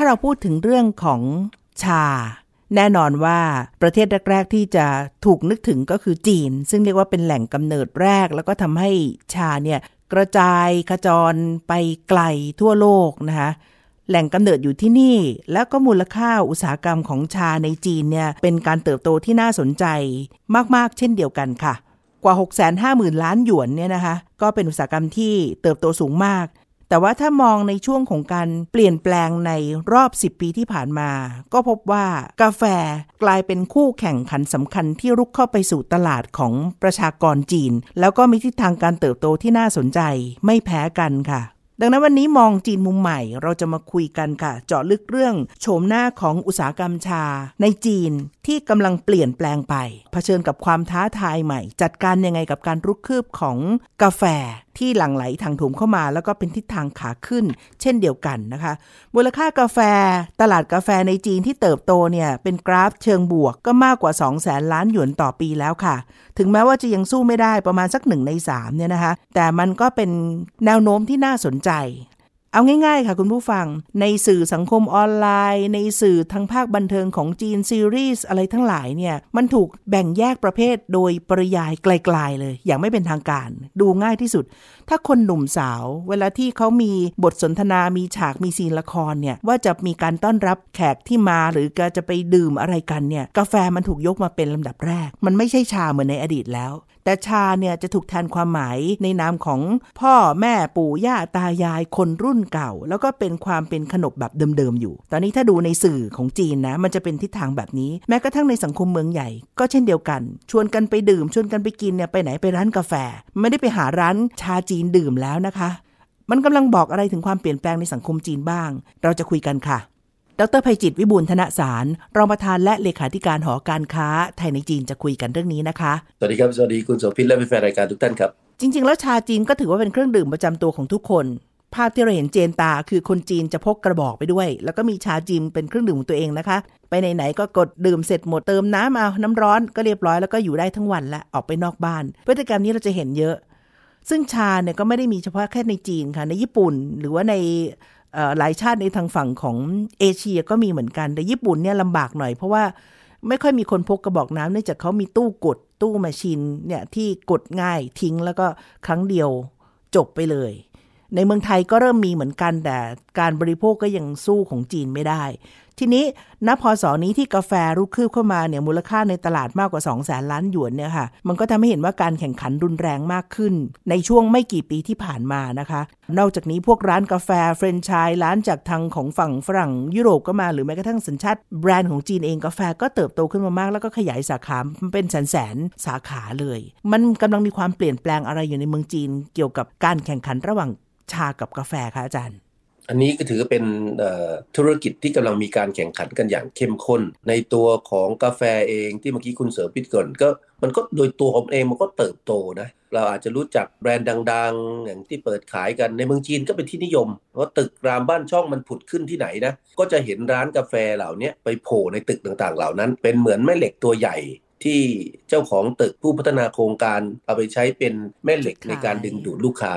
ถ้าเราพูดถึงเรื่องของชา แน่นอนว่าประเทศแรก ๆ ที่จะถูกนึกถึงก็คือจีน ซึ่งเรียกว่าเป็นแหล่งกำเนิดแรก แล้วก็ทำให้ชาเนี่ยกระจายขจรไปไกลทั่วโลกนะคะแหล่งกำเนิดอยู่ที่นี่ แล้วก็มูลค่าอุตสาหกรรมของชาในจีนเนี่ยเป็นการเติบโตที่น่าสนใจมาก ๆ เช่นเดียวกันค่ะ กว่า 650,000 ล้านหยวนเนี่ยนะคะ ก็เป็นอุตสาหกรรมที่เติบโตสูงมาก แต่ว่าถ้ามองในช่วงของการเปลี่ยนแปลงในรอบ 10 ปีที่ผ่านมา ก็พบว่ากาแฟกลายเป็นคู่แข่งขันสำคัญที่รุกเข้าไปสู่ตลาดของประชากรจีน แล้วก็มีทิศทางการเติบโตที่น่าสนใจไม่แพ้กันค่ะดังนั้นวันนี้มองจีนมุมใหม่เราจะมาคุยกันค่ะ เจาะลึกเรื่องโฉมหน้าของอุตสาหกรรมชา ในจีนที่กำลังเปลี่ยนแปลงไป เผชิญกับความท้าทายใหม่ จัดการยังไงกับการรุกคืบของกาแฟ ที่หลั่งไหลทางถมเข้ามา แล้วก็เป็นทิศทางขาขึ้น เช่นเดียวกันนะคะมูลค่ากาแฟ ตลาดกาแฟในจีนที่เติบโตเนี่ยเป็นกราฟเชิงบวกก็มากกว่า 2 0 0แสนล้านหยวนต่อปีแล้วค่ะ ถึงแม้ว่าจะยังสู้ไม่ได้ประมาณสักหนึ่งใน3เนี่ยนะคะแต่มันก็เป็นแนวโน้มที่น่าสนใจ เอาง่ายๆค่ะคุณผู้ฟัง ในสื่อสังคมออนไลน์ ในสื่อทางภาคบันเทิงของจีนซีรีส์อะไรทั้งหลายเนี่ย มันถูกแบ่งแยกประเภทโดยปริยายไกลๆเลย อย่างไม่เป็นทางการ ดูง่ายที่สุด ถ้าคนหนุ่มสาว เวลาที่เขามีบทสนทนามีฉากมีซีนละครเนี่ย ว่าจะมีการต้อนรับแขกที่มาหรือจะไปดื่มอะไรกันเนี่ย กาแฟมันถูกยกมาเป็นลำดับแรก มันไม่ใช่ชาเหมือนในอดีตแล้ว แต่ชาเนี่ยจะถูกแทนความหมายในนามของพ่อแม่ปู่ย่าตายายคนรุ่นเก่า แล้วก็เป็นความเป็นขนบแบบเดิมๆอยู่ ตอนนี้ถ้าดูในสื่อของจีนนะ มันจะเป็นทิศทางแบบนี้ แม้กระทั่งในสังคมเมืองใหญ่ ก็เช่นเดียวกัน ชวนกันไปดื่ม ชวนกันไปกินเนี่ยไปไหนไปร้านกาแฟ ไม่ได้ไปหาร้านชาจีนดื่มแล้วนะคะ มันกำลังบอกอะไรถึงความเปลี่ยนแปลงในสังคมจีนบ้าง เราจะคุยกันค่ะ ดรภัยจิตวิบูลธนสาร รองประธานและเลขาธิการหอการค้า ไทยในจีนจะคุยกันเรื่องนี้นะคะ สวัสดีครับ สวัสดีคุณโสภิตและแฟนรายการทุกท่านครับ จริง ๆ แล้วชาจีนก็ถือว่าเป็นเครื่องดื่มประจำตัวของทุกคน ภาพที่เราเห็นเจนตาคือคนจีนจะพกกระบอกไปด้วย แล้วก็มีชาจีนเป็นเครื่องดื่มของตัวเองนะคะ ไปไหนๆก็กดดื่มเสร็จหมดเติมน้ำเอาน้ำร้อนก็เรียบร้อยแล้วก็อยู่ได้ทั้งวันละออกไปนอกบ้านพฤติกรรมนี้เราจะเห็นเยอะซึ่งชาเนี่ยก็ไม่ได้มีเฉพาะแค่ในจีนค่ะ ในญี่ปุ่น หรือว่าใน หลายชาติในทางฝั่งของเอเชียก็มีเหมือนกัน แต่ญี่ปุ่นเนี่ยลำบากหน่อยเพราะว่าไม่ค่อยมีคนพกกระบอกน้ำเนื่องจากเขามีตู้กดตู้มาชินเนี่ยที่กดง่ายทิ้งแล้วก็ครั้งเดียวจบไปเลย ในเมืองไทยก็เริ่มมีเหมือนกันแต่การบริโภคก็ยังสู้ของจีนไม่ได้ ทีนี้ณพศนี้ที่กาแฟรุกคืบเข้ามาเนี่ยมูลค่าในตลาดมากกว่า 2 0 0แสนล้านหยวนเนี่ยค่ะ มันก็ทำให้เห็นว่าการแข่งขันรุนแรงมากขึ้น ในช่วงไม่กี่ปีที่ผ่านมานะคะ นอกจากนี้พวกร้านกาแฟแฟรนไชส์ร้านจากทางของฝั่งฝรั่งยุโรปก็มาหรือแม้กระทั่งสัญชาติแบรนด์ของจีนเองกาแฟก็เติบโตขึ้นมามาก แล้วก็ขยายสาขาเป็นแสนแสนสาขาเลย มันกำลังมีความเปลี่ยนแปลงอะไรอยู่ในเมืองจีน เกี่ยวกับการแข่งขันระหว่างชากับกาแฟคะอาจารย์ อันนี้ก็ถือเป็นธุรกิจที่กำลังมีการแข่งขันกันอย่างเข้มข้น ในตัวของกาแฟเองที่เมื่อกี้คุณเสริมพิทก่อนก็มันก็โดยตัวของเองมันก็เติบโตนะเราอาจจะรู้จักแบรนด์ดัง ๆ อย่างที่เปิดขายกันในเมืองจีนก็เป็นที่นิยมเพราะตึกรามบ้านช่องมันผุดขึ้นที่ไหนนะก็จะเห็นร้านกาแฟเหล่านี้ไปโผล่ในตึกต่างๆ เหล่านั้น เป็นเหมือนแม่เหล็กตัวใหญ่ที่เจ้าของตึกผู้พัฒนาโครงการเอาไปใช้เป็นแม่เหล็กในการดึงดูดลูกค้า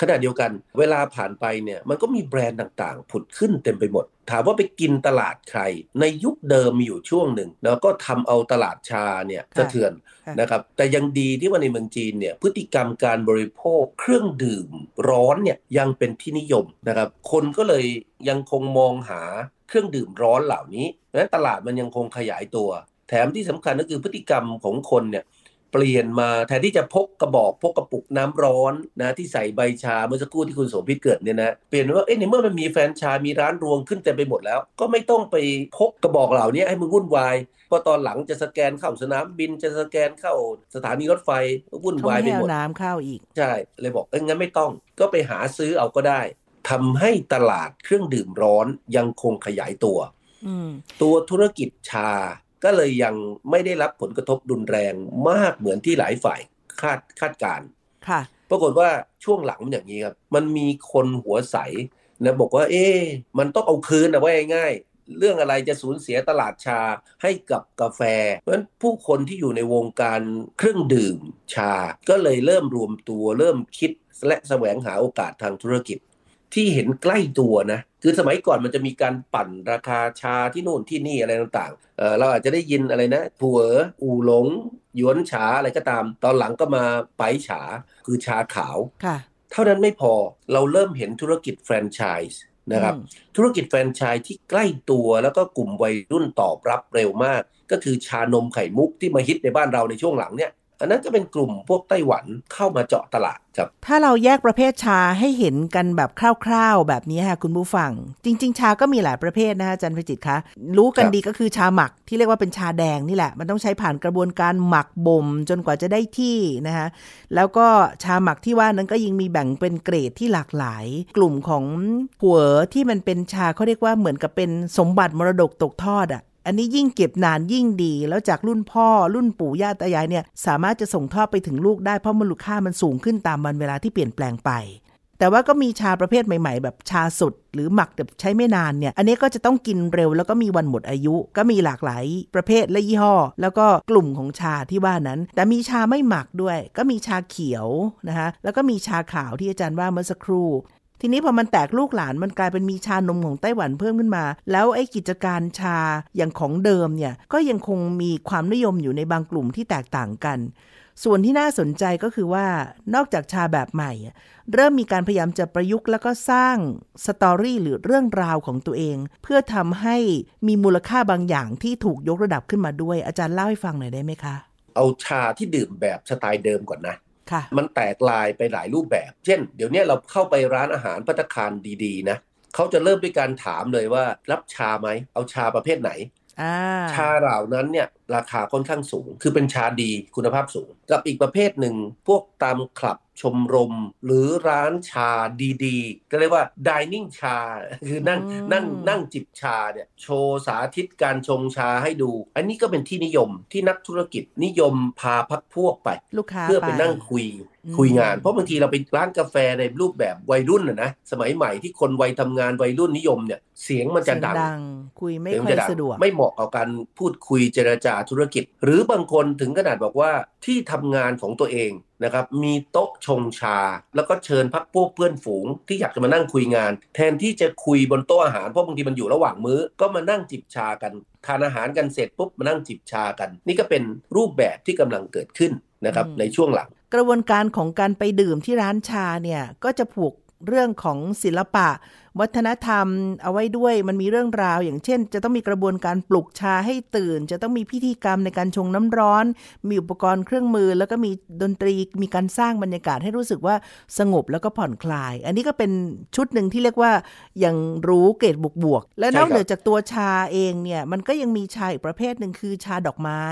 ขณะเดียวกัน เวลาผ่านไปเนี่ยมันก็มีแบรนด์ต่างๆ ผุดขึ้นเต็มไปหมด ถามว่าไปกินตลาดใคร ในยุคเดิมมีอยู่ช่วงหนึ่ง แล้วก็ทำเอาตลาดชาเนี่ยสะเทือนนะครับแต่ยังดีที่ว่าในเมืองจีนเนี่ยพฤติกรรมการบริโภคเครื่องดื่มร้อนเนี่ยยังเป็นที่นิยมนะครับคนก็เลยยังคงมองหาเครื่องดื่มร้อนเหล่านี้และตลาดมันยังคงขยายตัว แถมที่สำคัญก็คือพฤติกรรมของคนเนี่ย เปลี่ยนมาแทนที่จะพกกระบอกพกกระปุกน้ำร้อนนะที่ใส่ใบชาเมื่อสักครู่ที่คุณโสภิตเกิดเนี่ยนะเปลี่ยนว่าเอ้ในเมื่อมันมีแฟรนไชส์มีร้านรวงขึ้นเต็มไปหมดแล้ว ก็ไม่ต้องไปพกกระบอกเหล่านี้ให้มึงวุ่นวายเพราะตอนหลังจะสแกนเข้าสนามบินจะสแกนเข้าสถานีรถไฟวุ่นวายไปหมดน้ำเข้าอีกใช่เลยบอกเอ้งั้นไม่ต้อง ก็ไปหาซื้อเอาก็ได้ทำให้ตลาดเครื่องดื่มร้อนยังคงขยายตัว ตัวธุรกิจชา ก็เลยยังไม่ได้รับผลกระทบรุนแรงมากเหมือนที่หลายฝ่ายคาดคาดการค่ะ ปรากฏว่าช่วงหลังมันอย่างนี้ครับ มันมีคนหัวใสนะบอกว่า เอ๊มันต้องเอาคืนนะว่าง่ายเรื่องอะไรจะสูญเสียตลาดชาให้กับกาแฟ เพราะฉะนั้นผู้คนที่อยู่ในวงการเครื่องดื่มชา ก็เลยเริ่มรวมตัวเริ่มคิดและแสวงหาโอกาสทางธุรกิจ ที่เห็นใกล้ตัวนะคือสมัยก่อนมันจะมีการปั่นราคาชาที่โน่นที่นี่อะไรต่างๆเเราอาจจะได้ยินอะไรนะผัวอูหลงหยวนฉาอะไรก็ตาม ตอนหลังก็มาไปฉาคือชาขาวเท่านั้นไม่พอเราเริ่มเห็นธุรกิจแฟรนไชส์นะครับธุรกิจแฟรนไชส์ที่ใกล้ตัวแล้วก็กลุ่มวัยรุ่นตอบรับเร็วมาก ก็คือชานมไข่มุกที่มาฮิตในบ้านเราในช่วงหลังเนี่ย อันนั้นก็เป็นกลุ่มพวกไต้หวันเข้ามาเจาะตลาดครับ ถ้าเราแยกประเภทชาให้เห็นกันแบบคร่าวๆ แบบนี้ค่ะคุณผู้ฟัง จริง ๆ ชาก็มีหลายประเภทนะคะจันพิจิตคะรู้กันดีก็คือชาหมักที่เรียกว่าเป็นชาแดงนี่แหละ มันต้องใช้ผ่านกระบวนการหมักบ่มจนกว่าจะได้ที่นะคะแล้วก็ชาหมักที่ว่านั้นก็ยังมีแบ่งเป็นเกรดที่หลากหลาย กลุ่มของผัวที่มันเป็นชาเขาเรียกว่าเหมือนกับเป็นสมบัติมรดกตกทอดอะ อันนี้ยิ่งเก็บนานยิ่งดี แล้วจากรุ่นพ่อรุ่นปู่ย่าตายายเนี่ยสามารถจะส่งทอดไปถึงลูกได้เพราะมูลค่ามันสูงขึ้นตามวันเวลาที่เปลี่ยนแปลงไป แต่ว่าก็มีชาประเภทใหม่ๆ แบบชาสดหรือหมักแบบใช้ไม่นานเนี่ย อันนี้ก็จะต้องกินเร็วแล้วก็มีวันหมดอายุ ก็มีหลากหลายประเภทและยี่ห้อ แล้วก็กลุ่มของชาที่ว่านั้น แต่มีชาไม่หมักด้วย ก็มีชาเขียวนะคะแล้วก็มีชาขาวที่อาจารย์ว่าเมื่อสักครู่ ทีนี้พอมันแตกลูกหลานมันกลายเป็นมีชานมของไต้หวันเพิ่มขึ้นมา แล้วไอ้กิจการชาอย่างของเดิมเนี่ยก็ยังคงมีความนิยมอยู่ในบางกลุ่มที่แตกต่างกันส่วนที่น่าสนใจก็คือว่านอกจากชาแบบใหม่ เริ่มมีการพยายามจะประยุกต์แล้วก็สร้างสตอรี่หรือเรื่องราวของตัวเอง เพื่อทำให้มีมูลค่าบางอย่างที่ถูกยกระดับขึ้นมาด้วย อาจารย์เล่าให้ฟังหน่อยได้ไหมคะ เอาชาที่ดื่มแบบสไตล์เดิมก่อนนะ มันแตกลายไปหลายรูปแบบ เช่น เดี๋ยวนี้เราเข้าไปร้านอาหารพัตคารดีๆ นะเขาจะเริ่มด้วยการถามเลยว่ารับชาไหม เอาชาประเภทไหนชาเหล่านั้นเนี่ยราคาค่อนข้างสูง คือเป็นชาดีคุณภาพสูง กับอีกประเภทหนึ่ง พวกตามคลับชมรม หรือร้านชาดีๆ ก็เรียกว่า dining ชา คือนั่งนั่งนั่งจิบชาเนี่ยโชว์สาธิตการชงชาให้ดู อันนี้ก็เป็นที่นิยมที่นักธุรกิจนิยมพาพักพวกไป เพื่อไปนั่งคุยคุยงาน เพราะบางทีเราไปร้านกาแฟในรูปแบบวัยรุ่นนะนะสมัยใหม่ที่คนวัยทำงานวัยรุ่นนิยมเนี่ยเสียงมันจะดัง คุยไม่ค่อยสะดวกไม่เหมาะกับการพูดคุยเจรจาธุรกิจ หรือบางคนถึงขนาดบอกว่าที่ทำงานของตัวเองนะครับมีโต๊ะชงชา แล้วก็เชิญพักพวกเพื่อนฝูง ที่อยากจะมานั่งคุยงาน แทนที่จะคุยบนโต๊ะอาหารเพราะบางทีมันอยู่ระหว่างมื้อ ก็มานั่งจิบชากันทานอาหารกันเสร็จปุ๊บมานั่งจิบชากัน นี่ก็เป็นรูปแบบที่กำลังเกิดขึ้นนะครับในช่วงหลัง กระบวนการของการไปดื่มที่ร้านชาเนี่ยก็จะผูกเรื่องของศิลปะ วัฒนธรรมเอาไว้ด้วยมันมีเรื่องราว อย่างเช่น จะต้องมีกระบวนการปลุกชาให้ตื่น จะต้องมีพิธีกรรมในการชงน้ำร้อน มีอุปกรณ์เครื่องมือ แล้วก็มีดนตรีมีการสร้างบรรยากาศให้รู้สึกว่าสงบแล้วก็ผ่อนคลาย อันนี้ก็เป็นชุดหนึ่งที่เรียกว่ายังรู้เกรดบวกๆและนอกเหนือจากตัวชาเองเนี่ยมันก็ยังมีชาอีกประเภทหนึ่งคือชาดอกไม้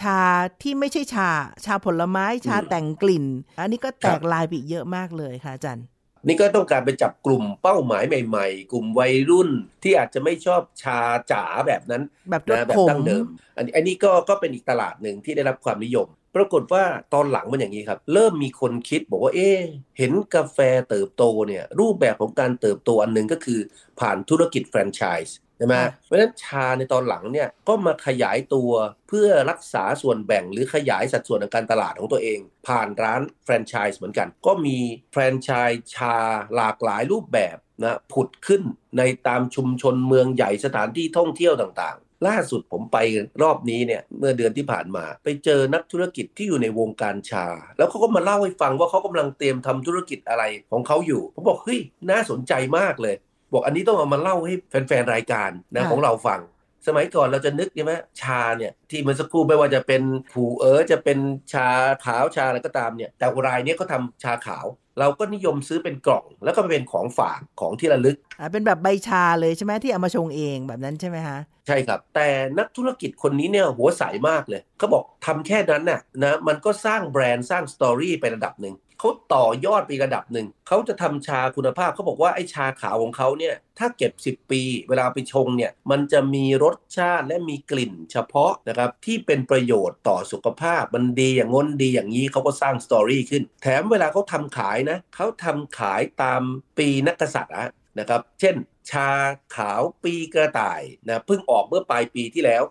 ชาที่ไม่ใช่ชา ชาผลไม้ชาแต่งกลิ่น อันนี้ก็แตกลายไปเยอะมากเลยค่ะอาจารย์ นี่ก็ต้องการไปจับกลุ่มเป้าหมายใหม่ๆ กลุ่มวัยรุ่นที่อาจจะไม่ชอบชาจ๋าแบบนั้นแบบนะแบบตั้งเดิม อันนี้อันนี้ก็ก็เป็นอีกตลาดหนึ่งที่ได้รับความนิยม ปรากฏว่าตอนหลังมันอย่างนี้ครับ เริ่มมีคนคิดบอกว่าเอ๊เห็นกาแฟเติบโตเนี่ยรูปแบบของการเติบโตอันหนึ่งก็คือผ่านธุรกิจแฟรนไชส์ใช่ไหมเพราะฉะนั้นชาในตอนหลังเนี่ยก็มาขยายตัวเพื่อรักษาส่วนแบ่งหรือขยายสัดส่วนในการตลาดของตัวเอง ผ่านร้านแฟรนไชส์เหมือนกัน ก็มีแฟรนไชส์ชาหลากหลายรูปแบบนะผุดขึ้นในตามชุมชนเมืองใหญ่สถานที่ท่องเที่ยวต่างๆ ล่าสุดผมไปรอบนี้เนี่ยเมื่อเดือนที่ผ่านมา ไปเจอนักธุรกิจที่อยู่ในวงการชา แล้วเขาก็มาเล่าให้ฟังว่าเขากำลังเตรียมทำธุรกิจอะไรของเขาอยู่ ผมบอกเฮ้ยน่าสนใจมากเลย บอกอันนี้ต้องเอามาเล่าให้แฟนๆรายการนะของเราฟัง สมัยก่อนเราจะนึกใช่ไหมชาเนี่ยที่เมื่อสักครู่ไม่ว่าจะเป็นผูเอ๋อจะเป็นชาขาวชาอะไรก็ตามเนี่ยแต่รายนี้เขาทาชาขาว เราก็นิยมซื้อเป็นกล่อง แล้วก็เป็นของฝากของที่ระลึกอ่าเป็นแบบใบชาเลยใช่ไหมที่เอามาชงเองแบบนั้นใช่ไหมฮะใช่ครับ แต่นักธุรกิจคนนี้เนี่ยหัวใสมากเลยเขาบอกทำแค่นั้นน่ะนะมันก็สร้างแบรนด์สร้างสตอรี่ไประดับหนึ่ง เขาต่อยอดไประดับหนึ่ง เขาจะทำชาคุณภาพเขาบอกว่าไอ้ชาขาวของเขาเนี่ยถ้าเก็บ 10 ปี เวลาไปชงเนี่ยมันจะมีรสชาติและมีกลิ่นเฉพาะนะครับที่เป็นประโยชน์ต่อสุขภาพ มันดีอย่างง้นดีอย่างนี้เขาก็สร้างสตอรี่ขึ้น แถมเวลาเขาทำขายนะเขาทำขายตามปีนักกษัตริย์นะครับ เช่น ชาขาวปีกระต่ายนะเพิ่งออกเมื่อปลายปีที่แล้ว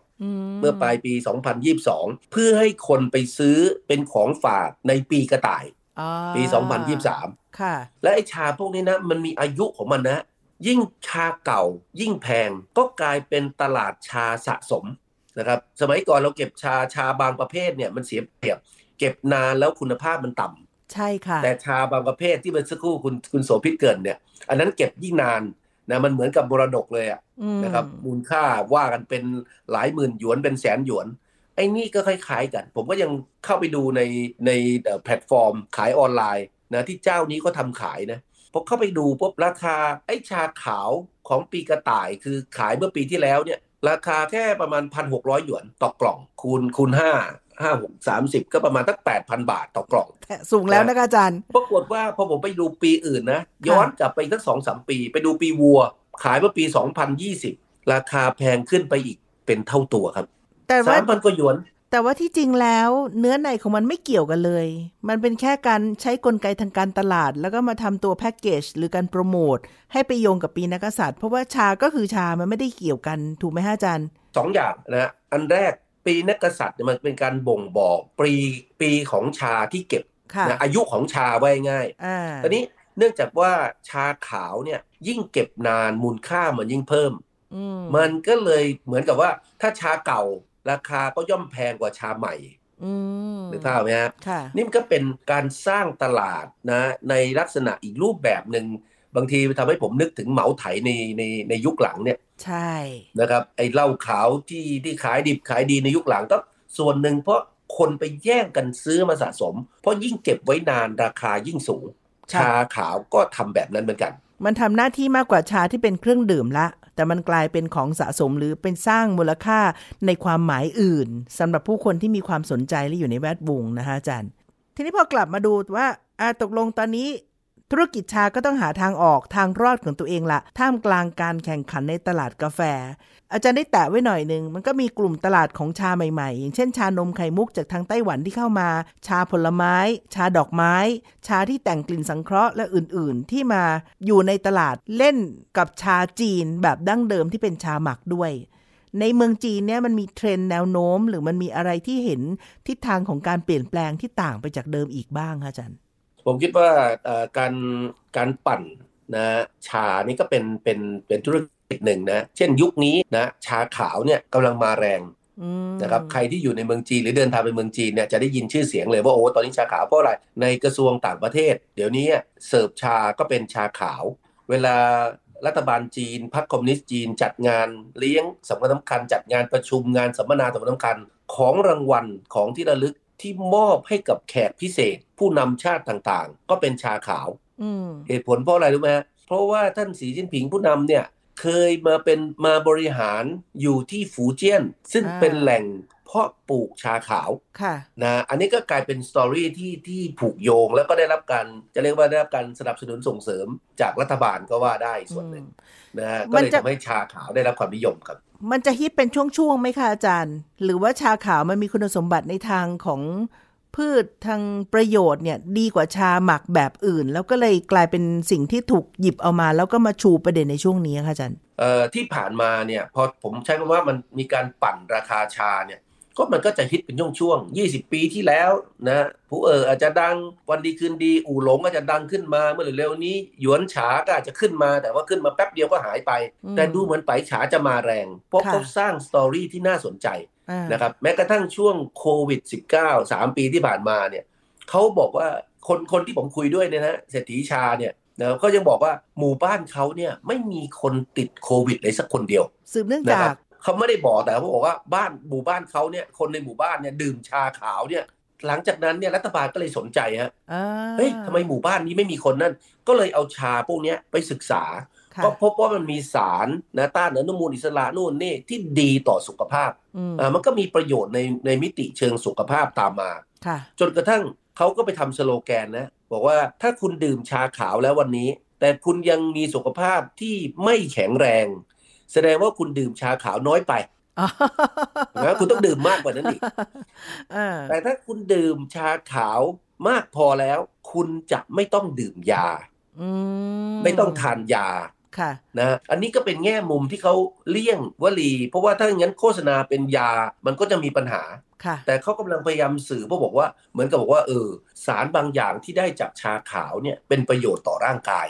เมื่อปลายปี 2022 เพื่อให้คนไปซื้อเป็นของฝากในปีกระต่าย ปี 2023 ค่ะ และไอชาพวกนี้นะ มันมีอายุของมันนะ ยิ่งชาเก่า ยิ่งแพงก็กลายเป็นตลาดชาสะสมนะครับสมัยก่อนเราเก็บชาชาบางประเภทเนี่ยมันเสียเปรียบ เก็บนานแล้วคุณภาพมันต่ำใช่ค่ะ แต่ชาบางประเภทที่เมื่อสักครู่คุณคุณโสภิตเกินเนี่ย อันนั้นเก็บยิ่งนานนะมันเหมือนกับมรดกเลยอะอืมนะครับมูลค่าว่ากันเป็นหลายหมื่นหยวนเป็นแสนหยวน ไอ้นี่ก็คล้ายๆกัน ผมก็ยังเข้าไปดูในในเอ่อแพลตฟอร์มขายออนไลน์นะที่เจ้านี้ก็ทำขายนะพอเข้าไปดูปุ๊บราคาไอ้ชาขาวของปีกระต่ายคือขายเมื่อปีที่แล้วเนี่ยราคาแค่ประมาณ 1,600 หยวนต่อกล่องคูณคูณ5 5 6 30 ก็ประมาณตั้ง8,000 บาทต่อกล่องแต่สูงแล้วนะคะอาจารย์ ปรากฏว่าพอผมไปดูปีอื่นนะ ย้อนกลับไปอีกสักสองสามปี ไปดูปีวัว ขายเมื่อปี 2020 ราคาแพงขึ้นไปอีกเป็นเท่าตัวครับ แต่ว่าสามพันกว่าหยวน แต่ว่าที่จริงแล้วเนื้อในของมันไม่เกี่ยวกันเลย มันเป็นแค่การใช้กลไกทางการตลาด แล้วก็มาทำตัวแพ็กเกจหรือการโปรโมท ให้ไปโยงกับปีนักกษัตริย์ เพราะว่าชาก็คือชามันไม่ได้เกี่ยวกันถูกไหมฮะอาจารย์สองอย่างนะฮะอันแรกปีนักกษัตริย์เนี่ยมันเป็นการบ่งบอกปีปีของชาที่เก็บค่ะนะอายุของชาไว้ง่ายอ่าตอนนี้เนื่องจากว่าชาขาวเนี่ยยิ่งเก็บนานมูลค่ามันยิ่งเพิ่มอืมมันก็เลยเหมือนกับว่าถ้าชาเก่า ราคาก็ย่อมแพงกว่าชาใหม่อืมหรือภาพไหมฮะค่ะนี่มันก็เป็นการสร้างตลาดนะในลักษณะอีกรูปแบบหนึ่งบางทีทำให้ผมนึกถึงเหมาไถในในในยุคหลังเนี่ย ใช่นะครับ ไอ้เหล้าขาวที่ที่ขายดิบขายดีในยุคหลังก็ส่วนหนึ่งเพราะคนไปแย่งกันซื้อมาสะสม เพราะยิ่งเก็บไว้นานราคายิ่งสูง ชาขาวก็ทำแบบนั้นเหมือนกัน มันทำหน้าที่มากกว่าชาที่เป็นเครื่องดื่มละ แต่มันกลายเป็นของสะสมหรือเป็นสร้างมูลค่าในความหมายอื่นสำหรับผู้คนที่มีความสนใจและอยู่ในแวดวงนะคะอาจารย์ ทีนี้พอกลับมาดูว่าอาตกลงตอนนี้ ธุรกิจชาก็ต้องหาทางออกทางรอดของตัวเองละท่ามกลางการแข่งขันในตลาดกาแฟ อาจารย์ได้แตะไว้หน่อยหนึ่งมันก็มีกลุ่มตลาดของชาใหม่ๆ อย่างเช่นชานมไข่มุกจากทางไต้หวันที่เข้ามา ชาผลไม้ ชาดอกไม้ ชาที่แต่งกลิ่นสังเคราะห์และอื่นๆ ที่มาอยู่ในตลาดเล่นกับชาจีนแบบดั้งเดิมที่เป็นชาหมักด้วยในเมืองจีนเนี่ยมันมีเทรนแนวโน้ม หรือมันมีอะไรที่เห็นทิศทางของการเปลี่ยนแปลงที่ต่างไปจากเดิมอีกบ้างคะอาจารย์ ผมคิดว่าเอ่อการการปั่นนะชานี่ก็เป็นเป็นเป็นธุรกิจหนึ่งนะเช่นยุคนี้นะชาขาวเนี่ยกำลังมาแรงอืมนะครับใครที่อยู่ในเมืองจีนหรือเดินทางไปเมืองจีนเนี่ยจะได้ยินชื่อเสียงเลยว่าโอ้ตอนนี้ชาขาวเพราะอะไรในกระทรวงต่างประเทศ เดี๋ยวนี้เสิร์ฟชาก็เป็นชาขาว เวลารัฐบาลจีนพรรคคอมมิวนิสต์จีน จัดงานเลี้ยงสำคัญสำคัญจัดงานประชุมงานสัมมนาสำคัญสำคัญของรางวัลของที่ระลึก ที่มอบให้กับแขกพิเศษ ผู้นำชาติต่างๆ ก็เป็นชาขาวอืมเหตุผลเพราะอะไรรู้ไหมฮะเพราะว่าท่านสีจิ้นผิงผู้นำเนี่ยเคยมาเป็นมาบริหารอยู่ที่ฝูเจี้ยน ซึ่งอ่าเป็นแหล่ง เพาะปลูกชาขาวค่ะนะอันนี้ก็กลายเป็นสตอรี่ที่ที่ผูกโยงแล้วก็ได้รับการจะเรียกว่าได้รับการสนับสนุนส่งเสริมจากรัฐบาลก็ว่าได้ส่วนหนึ่งนะฮะมัก็นเลยจะทำให้ชาขาวได้รับความนิยมครับ มันจะฮิตเป็นช่วงๆไหมคะอาจารย์ หรือว่าชาขาวมันมีคุณสมบัติในทางของพืชทางประโยชน์เนี่ยดีกว่าชาหมักแบบอื่น แล้วก็เลยกลายเป็นสิ่งที่ถูกหยิบเอามา แล้วก็มาชูประเด็นในช่วงนี้ค่ะอาจารย์เอ่อที่ผ่านมาเนี่ยพอผมใช้คำว่ามันมีการปั่นราคาชาเนี่ย ก็มันก็จะฮิตเป็นช่วงๆ20 ปีที่แล้วนะผู้เอออาจจะดังวันดีคืนดี อู่หลงก็จะดังขึ้นมาเมื่อเร็วๆนี้ หยวนฉาก็อาจจะขึ้นมาแต่ว่าขึ้นมาแป๊บเดียวก็หายไปอืมแต่ดูเหมือนไปฉาจะมาแรง เพราะค่ะเขาสร้างสตอรี่ที่น่าสนใจอ่านะครับแม้กระทั่งช่วงโควิด -19 3 ปีที่ผ่านมาเนี่ยเขาบอกว่าคนคนที่ผมคุยด้วยเนี่ยนะเศรษฐีชาเนี่ยนะก็ยังบอกว่าหมู่บ้านเขาเนี่ยไม่มีคนติดโควิดเลยสักคนเดียว สืบเนื่องนะจาคกรับ เขาไม่ได้บอกแต่เขาบอกว่าบ้านหมู่บ้านเขาเนี่ยคนในหมู่บ้านเนี่ยดื่มชาขาวเนี่ย หลังจากนั้นเนี่ยรัฐบาลก็เลยสนใจฮะอ่าเฮ้ยทำไมหมู่บ้านนี้ไม่มีคนนั่น ก็เลยเอาชาพวกเนี้ยไปศึกษาค่ะก็พบว่ามันมีสารนะต้านอนุมูลอิสระนู่นนี่ที่ดีต่อสุขภาพอืมอ่ามันก็มีประโยชน์ในในมิติเชิงสุขภาพตามมาค่ะจนกระทั่งเขาก็ไปทำสโลแกนนะบอกว่าถ้าคุณดื่มชาขาวแล้ววันนี้ แต่คุณยังมีสุขภาพที่ไม่แข็งแรง แสดงว่าคุณดื่มชาขาวน้อยไปนะคุณต้องดื่มมากกว่านั้นอีกแต่ถ้าคุณดื่มชาขาวมากพอแล้ว คุณจะไม่ต้องดื่มยาไม่ต้องทานยาค่ะนะอันนี้ก็เป็นแง่มุมที่เขาเลี่ยงวลี เพราะว่าถ้าอย่างนั้นโฆษณาเป็นยามันก็จะมีปัญหาแต่เขากำลังพยายามสื่อเพราะบอกว่าเหมือนกับบอกว่าเออสารบางอย่างที่ได้จากชาขาวเนี่ยเป็นประโยชน์ต่อร่างกาย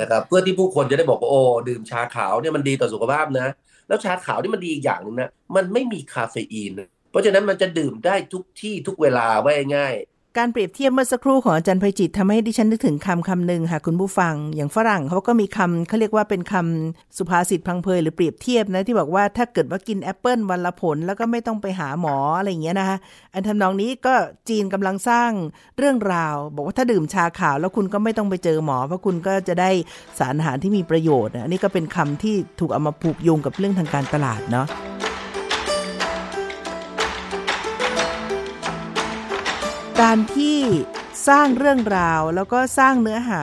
นะครับเพื่อที่ผู้คนจะได้บอกว่าโอ้ดื่มชาขาวเนี่ยมันดีต่อสุขภาพนะ แล้วชาขาวนี่มันดีอีกอย่างนึงนะมันไม่มีคาเฟอีน เพราะฉะนั้นมันจะดื่มได้ทุกที่ทุกเวลาไว้ง่าย การเปรียบเทียบเมื่อสักครู่ของอาจารย์ไพจิตทำให้ดิฉันนึกถึงคำคำหนึ่งค่ะคุณผู้ฟัง อย่างฝรั่งเขาก็มีคำเขาเรียกว่าเป็นคำสุภาษิตพังเพยหรือเปรียบเทียบนะที่บอกว่าถ้าเกิดว่ากินแอปเปิลวันละผล แล้วก็ไม่ต้องไปหาหมออะไรอย่างเงี้ยนะคะอันทำนองนี้ก็จีนกำลังสร้างเรื่องราว บอกว่าถ้าดื่มชาขาวแล้วคุณก็ไม่ต้องไปเจอหมอ เพราะคุณก็จะได้สารอาหารที่มีประโยชน์อันนี้ก็เป็นคำที่ถูกเอามาผูกโยงกับเรื่องทางการตลาดเนาะ การที่สร้างเรื่องราวแล้วก็สร้างเนื้อหา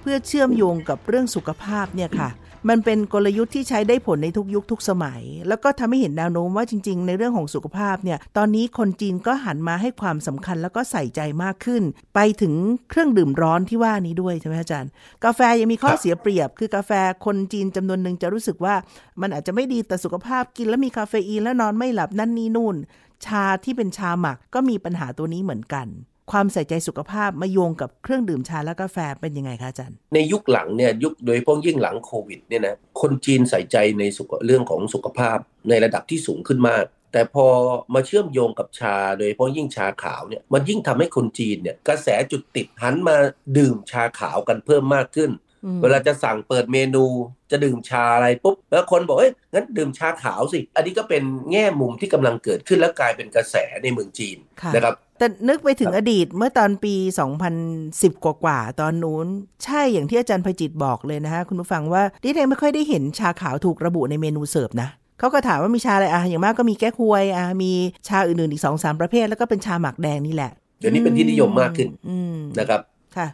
เพื่อเชื่อมโยงกับเรื่องสุขภาพเนี่ยค่ะ มันเป็นกลยุทธ์ที่ใช้ได้ผลในทุกยุคทุกสมัย แล้วก็ทำให้เห็นแนวโน้มว่าจริง ๆ ในเรื่องของสุขภาพเนี่ยตอนนี้คนจีนก็หันมาให้ความสำคัญแล้วก็ใส่ใจมากขึ้น ไปถึงเครื่องดื่มร้อนที่ว่านี้ด้วยใช่ไหมอาจารย์ กาแฟยังมีข้อเสียเปรียบ คือกาแฟคนจีนจำนวนหนึ่งจะรู้สึกว่า มันอาจจะไม่ดีต่อสุขภาพกินแล้วมีคาเฟอีนแล้วนอนไม่หลับนั่นนี่นู่น ชาที่เป็นชาหมักก็มีปัญหาตัวนี้เหมือนกัน ความใส่ใจสุขภาพมาโยงกับเครื่องดื่มชาและกาแฟเป็นยังไงคะอาจารย์ ในยุคหลังเนี่ยยุคโดยพ้องยิ่งหลังโควิดเนี่ยนะคนจีนใส่ใจในสุขเรื่องของสุขภาพในระดับที่สูงขึ้นมากแต่พอมาเชื่อมโยงกับชาโดยพ้องยิ่งชาขาวเนี่ยมันยิ่งทำให้คนจีนเนี่ยกระแสจุดติดหันมาดื่มชาขาวกันเพิ่มมากขึ้น เวลาจะสั่งเปิดเมนูจะดื่มชาอะไรปุ๊บแล้วคนบอกเอ้ยงั้นดื่มชาขาวสิ อันนี้ก็เป็นแง่มุมที่กำลังเกิดขึ้นและกลายเป็นกระแสในเมืองจีนนะครับแต่นึกไปถึงอดีตเมื่อตอนปี 2010 กว่าๆ ตอนนู้น ใช่อย่างที่อาจารย์พจิตบอกเลยนะฮะ คุณผู้ฟังว่าดิฉันไม่ค่อยได้เห็นชาขาวถูกระบุในเมนูเสิร์ฟนะเขาก็ถามว่ามีชาอะไรอะอย่างมากก็มีแก้ควยอะมีชาอื่นๆอีกสองสามประเภท แล้วก็เป็นชาหมักแดงนี่แหละเดี๋ยวนี้เป็นที่นิยมมากขึ้นนะครับ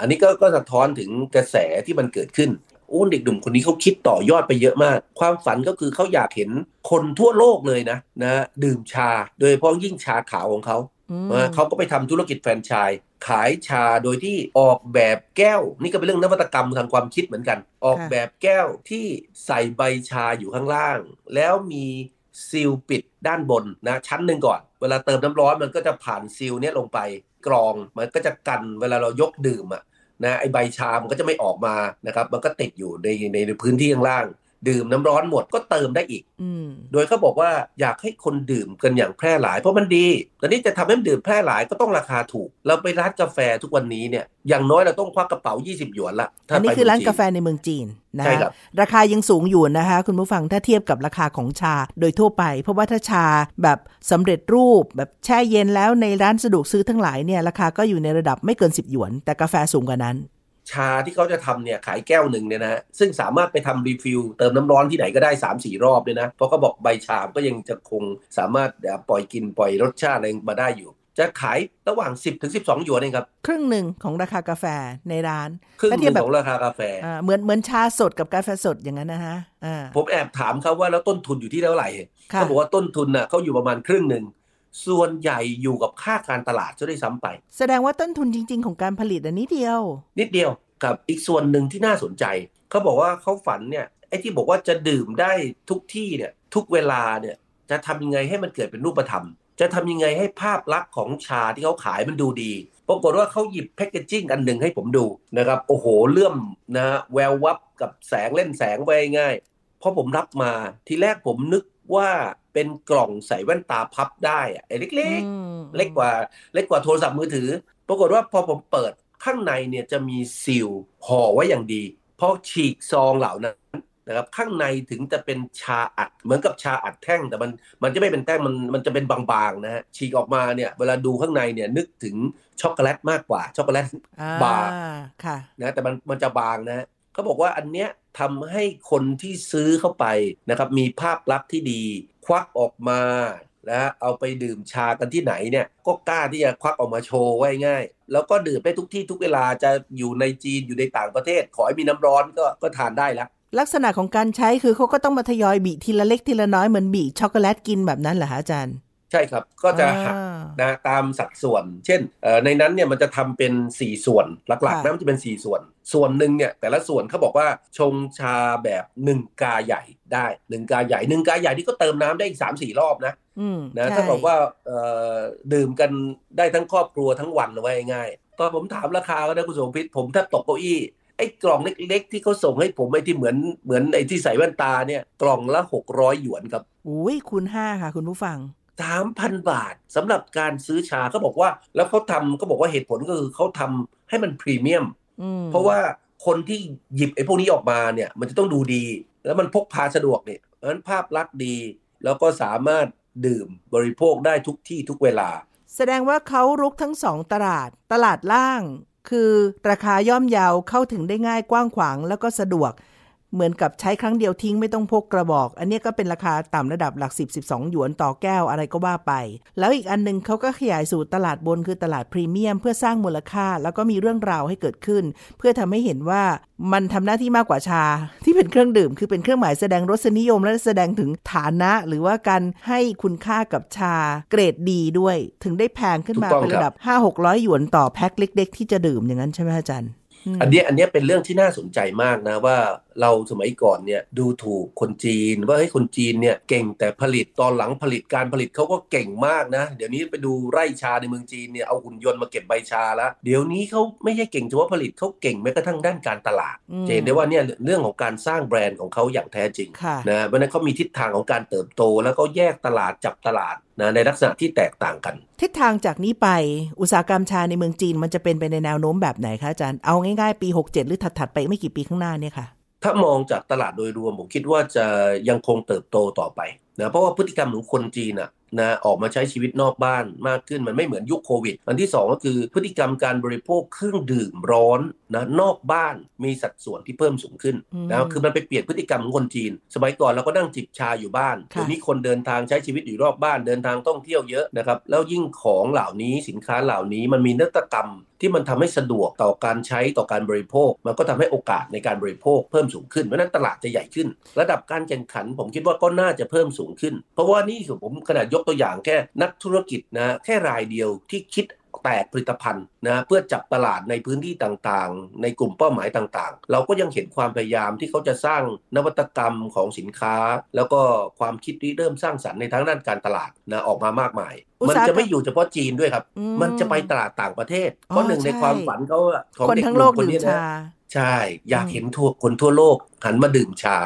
อันนี้ก็ก็สะท้อนถึงกระแสที่มันเกิดขึ้นอ้เด็กหนุ่มคนนี้เขาคิดต่อยอดไปเยอะมาก ความฝันก็คือเขาอยากเห็นคนทั่วโลกเลยนะนะดื่มชาโดยเฉพาะยิ่งชาขาวของเขาเขาก็ไปทำธุรกิจแฟรนไชส์ขายชาโดยที่ออกแบบแก้ว นี่ก็เป็นเรื่องนวัตกรรมทางความคิดเหมือนกัน ออกแบบแก้วที่ใส่ใบชาอยู่ข้างล่าง แล้วมีซีลปิดด้านบนนะชั้นหนึ่งก่อน เวลาเติมน้ำร้อนมันก็จะผ่านซีลเนี้ยลงไป กรองมันก็จะกันเวลาเรายกดื่มอะนะไอใบชามันก็จะไม่ออกมานะครับ มันก็ติดอยู่ในในพื้นที่ข้างล่าง ดื่มน้ำร้อนหมดก็เติมได้อีกโดยเขาบอกว่าอยากให้คนดื่มกันอย่างแพร่หลาย เพราะมันดีแต่นี้จะทำให้ดื่มแพร่หลายก็ต้องราคาถูก เราไปร้านกาแฟทุกวันนี้เนี่ยอย่างน้อยเราต้องควักกระเป๋า 20 หยวนละอันนี้คือร้านกาแฟในเมืองจีนนะราคายังสูงอยู่นะคะ คุณผู้ฟังถ้าเทียบกับราคาของชาโดยทั่วไป เพราะว่าถ้าชาแบบสำเร็จรูปแบบแช่เย็นแล้วในร้านสะดวกซื้อทั้งหลายเนี่ยราคาก็อยู่ในระดับไม่เกิน 10 หยวน แต่กาแฟสูงกว่านั้น ชาที่เขาจะทำเนี่ยขายแก้วหนึ่งเนี่ยนะซึ่งสามารถไปทำ refill เติมน้ำร้อนที่ไหนก็ได้สามสี่รอบเลยนะ เพราะเขาบอกใบชาก็ยังจะคงสามารถปล่อยกินปล่อยรสชาติอะไรมาได้อยู่ จะขายระหว่าง 10ถึง12หยวนเองครับ ครึ่งหนึ่งของราคากาแฟในร้าน ครึ่งหนึ่งของราคากาแฟเหมือนเหมือนชาสดกับกาแฟสดอย่างนั้นนะฮะผมแอบถามเขาว่าแล้วต้นทุนอยู่ที่เท่าไหร่เขาบอกว่าต้นทุนน่ะเขาอยู่ประมาณครึ่งหนึ่ง ส่วนใหญ่อยู่กับค่าการตลาดจะได้ซ้ำไป แสดงว่าต้นทุนจริง ๆ ของการผลิตอันนี้เดียว นิดเดียวกับอีกส่วนหนึ่งที่น่าสนใจ เขาบอกว่าเขาฝันเนี่ยไอ้ที่บอกว่าจะดื่มได้ทุกที่เนี่ยทุกเวลาเนี่ยจะทำยังไงให้มันเกิดเป็นรูปธรรม จะทำยังไงให้ภาพลักษณ์ของชาที่เขาขายมันดูดีปรากฏว่าเขาหยิบแพคเกจจิ้งอันหนึ่งให้ผมดูนะครับโอ้โหเลื่อมนะแวววับกับแสงเล่นแสงไปง่ายพอผมรับมาทีแรกผมนึกว่า เป็นกล่องใส่แว่นตาพับได้อะไอ้เล็กๆ เล็กกว่า เล็กกว่าโทรศัพท์มือถือ ปรากฏว่าพอผมเปิดข้างในเนี่ยจะมีซีลห่อไว้อย่างดีพอฉีกซองเหล่านั้นนะครับข้างในถึงจะเป็นชาอัดเหมือนกับชาอัดแท่งแต่มันมันจะไม่เป็นแท่งมันมันจะเป็นบางๆนะฮะฉีกออกมาเนี่ยเวลาดูข้างในเนี่ยนึกถึงช็อกโกแลตมากกว่าช็อกโกแลตบาร์นะแต่มันมันจะบางนะ เขาบอกว่าอันเนี้ยทำให้คนที่ซื้อเข้าไปนะครับมีภาพลักษณ์ที่ดี ควักออกมานะเอาไปดื่มชากันที่ไหนเนี่ยก็กล้าที่จะควักออกมาโชว์ไว้ง่าย แล้วก็ดื่มได้ทุกที่ทุกเวลาจะอยู่ในจีนอยู่ในต่างประเทศ ขอให้มีน้ำร้อนก็ก็ทานได้แล้วลักษณะของการใช้คือเขาก็ต้องมาทยอยบีทีละเล็กทีละน้อยเหมือนบีช็อกโกแลตกินแบบนั้นเหรอคะอาจารย์ ใช่ครับ ก็จะหักอ่านะตามสัดส่วน เช่นเอ่อในนั้นเนี่ยมันจะทำเป็น 4 ส่วนหลักๆค่ะนะมันจะเป็น 4 ส่วน ส่วนหนึ่งเนี่ยแต่ละส่วนเขาบอกว่าชงชาแบบ 1 กาใหญ่ได้1กาใหญ่1กาใหญ่ที่ก็เติมน้ำได้อีก3 4รอบนะอืมนะใช่ถ้าบอกว่าเอ่อดื่มกันได้ทั้งครอบครัวทั้งวันเอาไว้ง่ายตอนผมถามราคาก็นะคุณสมพิษผมแทบตกเก้าอี้ไอ้กล่องเล็ก ๆ ที่เขาส่งให้ผมไอ้ที่เหมือนเหมือนไอ้ที่ใส่แว่นตาเนี่ยกล่องละ600หยวนครับอุ้ยคูณห้าค่ะ คุณผู้ฟัง สามพันบาทสำหรับการซื้อชาเขาบอกว่า แล้วเขาทำก็บอกว่าเหตุผลก็คือเขาทำให้มันพรีเมียมอืมเพราะว่าคนที่หยิบไอ้พวกนี้ออกมาเนี่ย มันจะต้องดูดี แล้วมันพกพาสะดวกเนี่ยเพราะฉะนั้นภาพลักษณ์ดี แล้วก็สามารถดื่มบริโภคได้ทุกที่ทุกเวลา แสดงว่าเขารุกทั้งสองตลาด ตลาดล่าง คือราคาย่อมเยาวเข้าถึงได้ง่ายกว้างขวางแล้วก็สะดวก เหมือนกับใช้ครั้งเดียวทิ้งไม่ต้องพกกระบอก อันนี้ก็เป็นราคาต่ำระดับหลัก 10 12 หยวนต่อแก้วอะไรก็ว่าไป แล้วอีกอันหนึงเขาก็ขยายสู่ตลาดบนคือตลาดพรีเมียม เพื่อสร้างมูลค่า แล้วก็มีเรื่องราวให้เกิดขึ้น เพื่อทำให้เห็นว่ามันทำหน้าที่มากกว่าชา ที่เป็นเครื่องดื่ม คือเป็นเครื่องหมายแสดงรสนิยมและแสดงถึงฐานะ หรือว่าการให้คุณค่ากับชาเกรดดีด้วย ถึงได้แพงขึ้นมาเป็นระดับ 5 6 0 0 หยวนต่อแพ็คเล็ก ๆ ที่จะดื่มอย่างนั้นใช่ไหมอาจารย์ อันเนี้ยอันเนี้ยเป็นเรื่องที่น่าสนใจมากนะว่าเราสมัยก่อนเนี่ยดูถูกคนจีน ว่าให้ยคนจีนเนี่ยเก่งแต่ผลิตตอนหลังผลิตการผลิตเขาก็เก่งมากนะ เดี๋ยวนี้ไปดูไร่ชาในเมืองจีนเนี่ยเอาหุ่นยนต์มาเก็บใบชาแล้วเดี๋ยวนี้เขาไม่ใช่เก่งเฉพาะผลิตเขาเก่งแม้กระทั่งด้านการตลาดอืมจะเห็นได้ว่าเนี่ยเรื่องของการสร้างแบรนด์ของเขาอย่างแท้จริงค่ะนะเพราะฉะนั้นเขามีทิศทางของการเติบโต แล้วก็แยกตลาดจับตลาด นะในลักษณะที่แตกต่างกัน ทิศทางจากนี้ไปอุตสาหกรรมชาในเมืองจีนมันจะเป็นไปในแนวโน้มแบบไหนคะอาจารย์เอาง่ายๆปี 67 หรือถัดๆไปไม่กี่ปีข้างหน้าเนี่ยค่ะ ถ้ามองจากตลาดโดยรวมผมคิดว่าจะยังคงเติบโตต่อไปนะเพราะว่าพฤติกรรมของคนจีนอะ นะออกมาใช้ชีวิตนอกบ้านมากขึ้นมันไม่เหมือนยุคโควิด อันที่สองก็คือพฤติกรรมการบริโภคเครื่องดื่มร้อนนะนอกบ้านมีสัดส่วนที่เพิ่มสูงขึ้นอืมนะคือมันไปเปลี่ยนพฤติกรรมของคนจีน สมัยก่อนเราก็นั่งจิบชาอยู่บ้านค่ะเดี๋ยวนี้คนเดินทางใช้ชีวิตอยู่รอบบ้านเดินทางท่องเที่ยวเยอะนะครับแล้วยิ่งของเหล่านี้สินค้าเหล่านี้มันมีนวัตกรรมที่มันทำให้สะดวกต่อการใช้ต่อการบริโภค มันก็ทำให้โอกาสในการบริโภคเพิ่มสูงขึ้นเพราะฉะนั้นตลาดจะใหญ่ขึ้น ระดับการแข่งขันผมคิดว่าก็น่าจะเพิ่มสูงขึ้น เพราะว่านี่คือผมขนาดยกตัวอย่างแค่นักธุรกิจนะแค่รายเดียวที่คิดแตกผลิตภัณฑ์นะเพื่อจับตลาดในพื้นที่ต่างๆ ในกลุ่มเป้าหมายต่างๆ เราก็ยังเห็นความพยายามที่เขาจะสร้างนวัตกรรมของสินค้า แล้วก็ความคิดที่เริ่มสร้างสรรค์ในทางด้านการตลาดนะออกมามากมายอุตมันสาหกรรมจะไม่อยู่เฉพาะจีนด้วยครับอืมันจะไปตลาดต่างประเทศ เพอ๋ราะอหนึ่งในใช่ความฝันเขาอะของคนเด็กทั้งหโลนุ่กมคนดื่มนี้ชานะใช่ อยากอืมเห็นทั่วคนทั่วโลกหันมาดื่มชา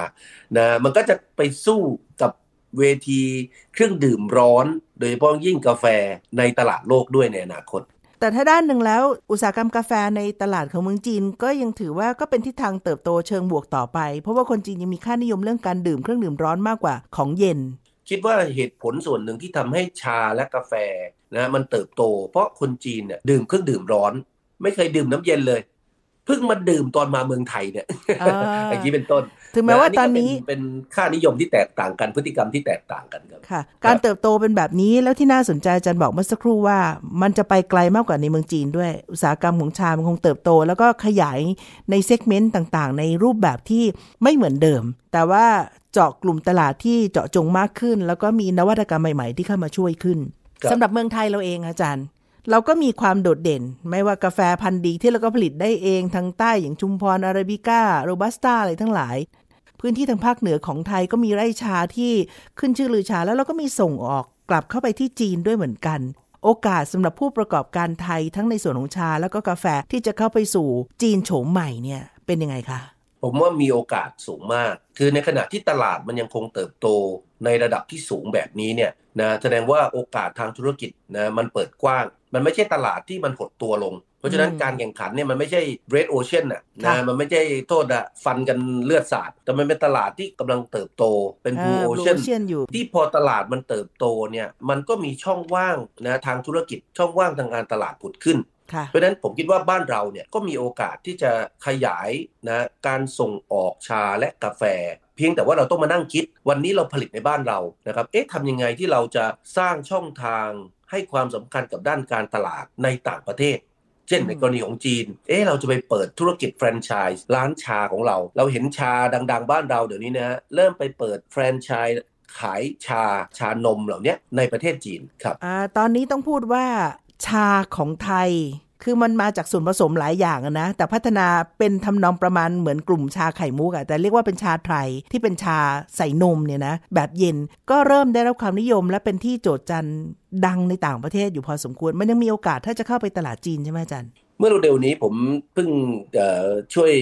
นะมันก็จะไปสู้กับ เวทีเครื่องดื่มร้อน โดยเฉพาะยิ่งกาแฟในตลาดโลกด้วยในอนาคต แต่ถ้าด้านหนึ่งแล้วอุตสาหกรรมกาแฟในตลาดของเมืองจีน ก็ยังถือว่าก็เป็นทิศทางเติบโตเชิงบวกต่อไป เพราะว่าคนจีนยังมีค่านิยมเรื่องการดื่มเครื่องดื่มร้อนมากกว่าของเย็น คิดว่าเหตุผลส่วนหนึ่งที่ทำให้ชาและกาแฟนะมันเติบโต เพราะคนจีนเนี่ยดื่มเครื่องดื่มร้อน ไม่เคยดื่มน้ำเย็นเลย เพิ่งมาดื่มตอนมาเมืองไทยเนี่ยอ่าอย่างนี้เป็นต้น ถึงแม้ว่าตอนก็เป็นี้เป็นค่านิยมที่แตกต่างกันพฤติกรรมที่แตกต่างกันครับค่ะ การเติบโตเป็นแบบนี้แล้วที่น่าสนใจอาจารย์บอกเมื่อสักครู่ว่า มันจะไปไกลมากกว่าในเมืองจีนด้วย อุตสาหกรรมของชามันคงเติบโต แล้วก็ขยายในเซกเมนต์ต่างๆ ในรูปแบบที่ไม่เหมือนเดิม แต่ว่าเจาะกลุ่มตลาดที่เจาะจงมากขึ้น แล้วก็มีนวัตกรรมใหม่ ๆ ที่เข้ามาช่วยขึ้นครับสำหรับเมืองไทยเราเองอาจารย์ เราก็มีความโดดเด่น ไม่ว่ากาแฟพันธุ์ดีที่เราก็ผลิตได้เองทางใต้อย่างชุมพรอาราบิก้าโรบัสต้าอะไรทั้งหลาย พื้นที่ทางภาคเหนือของไทยก็มีไร่ชาที่ขึ้นชื่อลือชาแล้วเราก็มีส่งออกกลับเข้าไปที่จีนด้วยเหมือนกัน โอกาสสำหรับผู้ประกอบการไทยทั้งในส่วนของชาแล้วก็กาแฟที่จะเข้าไปสู่จีนโฉมใหม่เนี่ยเป็นยังไงคะผมว่ามีโอกาสสูงมาก คือในขณะที่ตลาดมันยังคงเติบโตในระดับที่สูงแบบนี้เนี่ยนะแสดงว่าโอกาสทางธุรกิจนะมันเปิดกว้าง มันไม่ใช่ตลาดที่มันหดตัวลง เพราะฉะนั้นอืมการแข่งขันเนี่ยมันไม่ใช่ red ocean น่ะค่ะนะมันไม่ใช่โทษอะฟันกันเลือดสาด แต่มันเป็นตลาดที่กำลังเติบโตเป็น blue อ่า ocean Ocean อยู่ที่พอตลาดมันเติบโตเนี่ยมันก็มีช่องว่างนะทางธุรกิจช่องว่างทางการตลาดผุดขึ้นค่ะเพราะฉะนั้นผมคิดว่าบ้านเราเนี่ยก็มีโอกาสที่จะขยายนะการส่งออกชาและกาแฟ เพียงแต่ว่าเราต้องมานั่งคิด วันนี้เราผลิตในบ้านเรานะครับเอ๊ะทำยังไงที่เราจะสร้างช่องทาง ให้ความสำคัญกับด้านการตลาดในต่างประเทศ เช่นในกรณีของจีน เอ๊ะเราจะไปเปิดธุรกิจแฟรนไชส์ร้านชาของเรา เราเห็นชาดัง ๆ บ้านเราเดี๋ยวนี้นะเริ่มไปเปิดแฟรนไชส์ขายชาชานมเหล่านี้ในประเทศจีนครับอตอนนี้ต้องพูดว่าชาของไทย คือมันมาจากส่วนผสมหลายอย่างนะ แต่พัฒนาเป็นทำนองประมาณเหมือนกลุ่มชาไข่มุกอะแต่เรียกว่าเป็นชาไทยที่เป็นชาใส่นมเนี่ยนะ แบบเย็นก็เริ่มได้รับความนิยมและเป็นที่โจทย์จันดังในต่างประเทศอยู่พอสมควร มันยังมีโอกาสถ้าจะเข้าไปตลาดจีนใช่ไหมจารย์เมื่อเร็วนี้ผมเพิ่งช่วย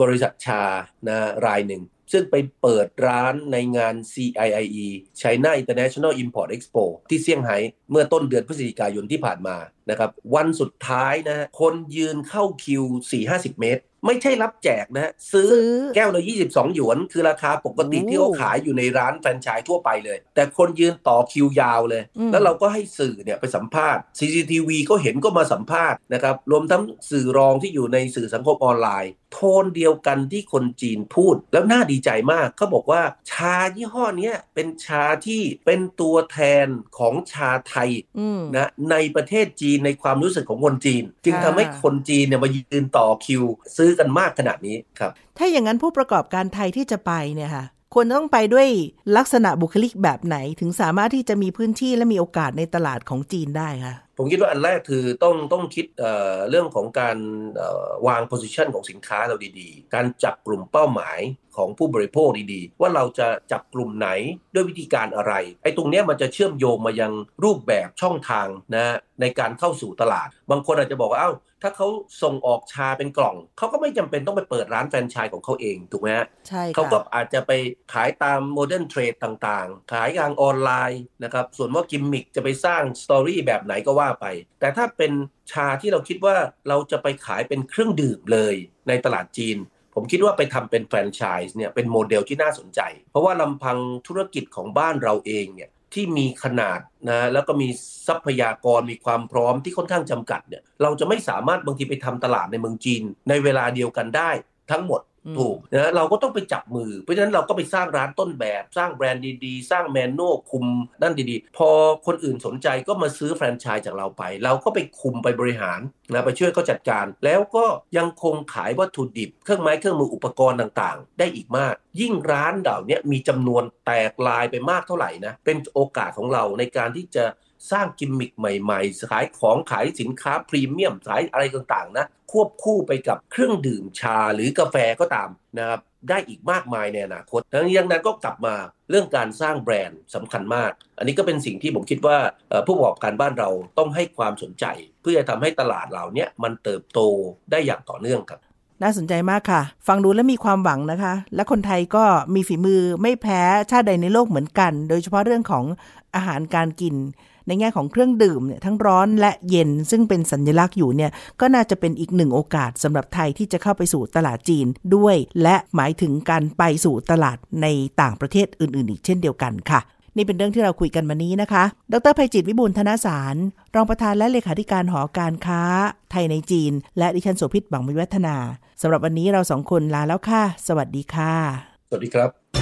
บริษัทชานะรายหนึ่งซึ่งไปเปิดร้านในงาน CIIE China International Import Expo ที่เซี่ยงไฮ้ เมื่อต้นเดือนพฤศจิกายนที่ผ่านมานะครับวันสุดท้ายนะคนยืนเข้าคิว 4-50 เมตร ไม่ใช่รับแจกนะซื้อแก้วละ22 หยวน คือราคาปกติที่เขาขายอยู่ในร้านแฟรนไชส์ทั่วไปเลย แต่คนยืนต่อคิวยาวเลย แล้วเราก็ให้สื่อเนี่ยไปสัมภาษณ์ CCTV ก็เห็นก็มาสัมภาษณ์นะครับรวมทั้งสื่อรองที่อยู่ในสื่อสังคมออนไลน์ โทนเดียวกันที่คนจีนพูด แล้วน่าดีใจมากเขาบอกว่าชายี่ห้อนี้เป็นชาที่เป็นตัวแทนของชาไทยนะในประเทศจีนในความรู้สึกของคนจีน จึงทำให้คนจีนเนี่ยมายืนต่อคิว ซื้อกันมากขนาดนี้ครับ ถ้าอย่างนั้นผู้ประกอบการไทยที่จะไปเนี่ยค่ะควรต้องไปด้วยลักษณะบุคลิกแบบไหน ถึงสามารถที่จะมีพื้นที่และมีโอกาสในตลาดของจีนได้คะผมคิดว่าอันแรกคือต้องต้องคิดเรื่องของการวาง position ของสินค้าเราดีๆ การจับกลุ่มเป้าหมายของผู้บริโภคดีๆ ว่าเราจะจับกลุ่มไหนด้วยวิธีการอะไร ไอ้ตรงนี้มันจะเชื่อมโยงมายังรูปแบบช่องทางนะในการเข้าสู่ตลาด บางคนอาจจะบอกว่าเอ้าถ้าเขาส่งออกชาเป็นกล่อง เขาก็ไม่จำเป็นต้องไปเปิดร้านแฟรนไชส์ของเขาเองถูกไหมฮะใช่เขาก็อาจจะไปขายตาม modern trade ต่างๆ ขายทางออนไลน์นะครับส่วนว่ากิมมิคจะไปสร้าง story แบบไหนก็ว่าไป แต่ถ้าเป็นชาที่เราคิดว่าเราจะไปขายเป็นเครื่องดื่มเลยในตลาดจีน ผมคิดว่าไปทำเป็นแฟรนไชส์เนี่ยเป็นโมเดลที่น่าสนใจ เพราะว่าลำพังธุรกิจของบ้านเราเองเนี่ยที่มีขนาดนะแล้วก็มีทรัพยากรมีความพร้อมที่ค่อนข้างจำกัดเนี่ยเราจะไม่สามารถบางทีไปทำตลาดในเมืองจีน ในเวลาเดียวกันได้ทั้งหมด ถูกนะเราก็ต้องไปจับมือ เพราะฉะนั้นเราก็ไปสร้างร้านต้นแบบ สร้างแบรนด์ดีๆ สร้างแมนนวลคุมนั่นดีๆ พอคนอื่นสนใจก็มาซื้อแฟรนไชส์จากเราไป เราก็ไปคุมไปบริหารนะไปช่วยเขาจัดการ แล้วก็ยังคงขายวัตถุดิบ เครื่องไม้เครื่องมืออุปกรณ์ต่างๆ ได้อีกมาก ยิ่งร้านเหล่านี้มีจำนวนแตกลายไปมากเท่าไหร่นะเป็นโอกาสของเราในการที่จะ สร้างกิมมิคใหม่ๆ ขายของขายสินค้าพรีเมียมขายอะไรต่างๆนะควบคู่ไปกับเครื่องดื่มชาหรือกาแฟก็ตามนะครับได้อีกมากมายในอนาคต ทั้งยังนั้นก็กลับมาเรื่องการสร้างแบรนด์สำคัญมาก อันนี้ก็เป็นสิ่งที่ผมคิดว่าผู้ประกอบการบ้านเราต้องให้ความสนใจ เพื่อจะทำให้ตลาดเหล่านี้มันเติบโตได้อย่างต่อเนื่องครับน่าสนใจมากค่ะ ฟังดูแล้วมีความหวังนะคะ และคนไทยก็มีฝีมือไม่แพ้ชาติใดในโลกเหมือนกัน โดยเฉพาะเรื่องของอาหารการกิน ในแง่ของเครื่องดื่มเนี่ยทั้งร้อนและเย็นซึ่งเป็นสัญลักษณ์อยู่เนี่ยก็น่าจะเป็นอีกหนึ่งโอกาสสำหรับไทยที่จะเข้าไปสู่ตลาดจีนด้วย และหมายถึงการไปสู่ตลาดในต่างประเทศอื่น ๆ อีกเช่นเดียวกันค่ะนี่เป็นเรื่องที่เราคุยกันมานี้นะคะ ดรภัยจิตวิบูลธนาสาร รองประธานและเลขาธิการหอการค้า ไทยในจีน และดิฉันโสภิตบังมิวัฒนา สำหรับวันนี้เราสองคนลาแล้วค่ะ สวัสดีค่ะ สวัสดีครับ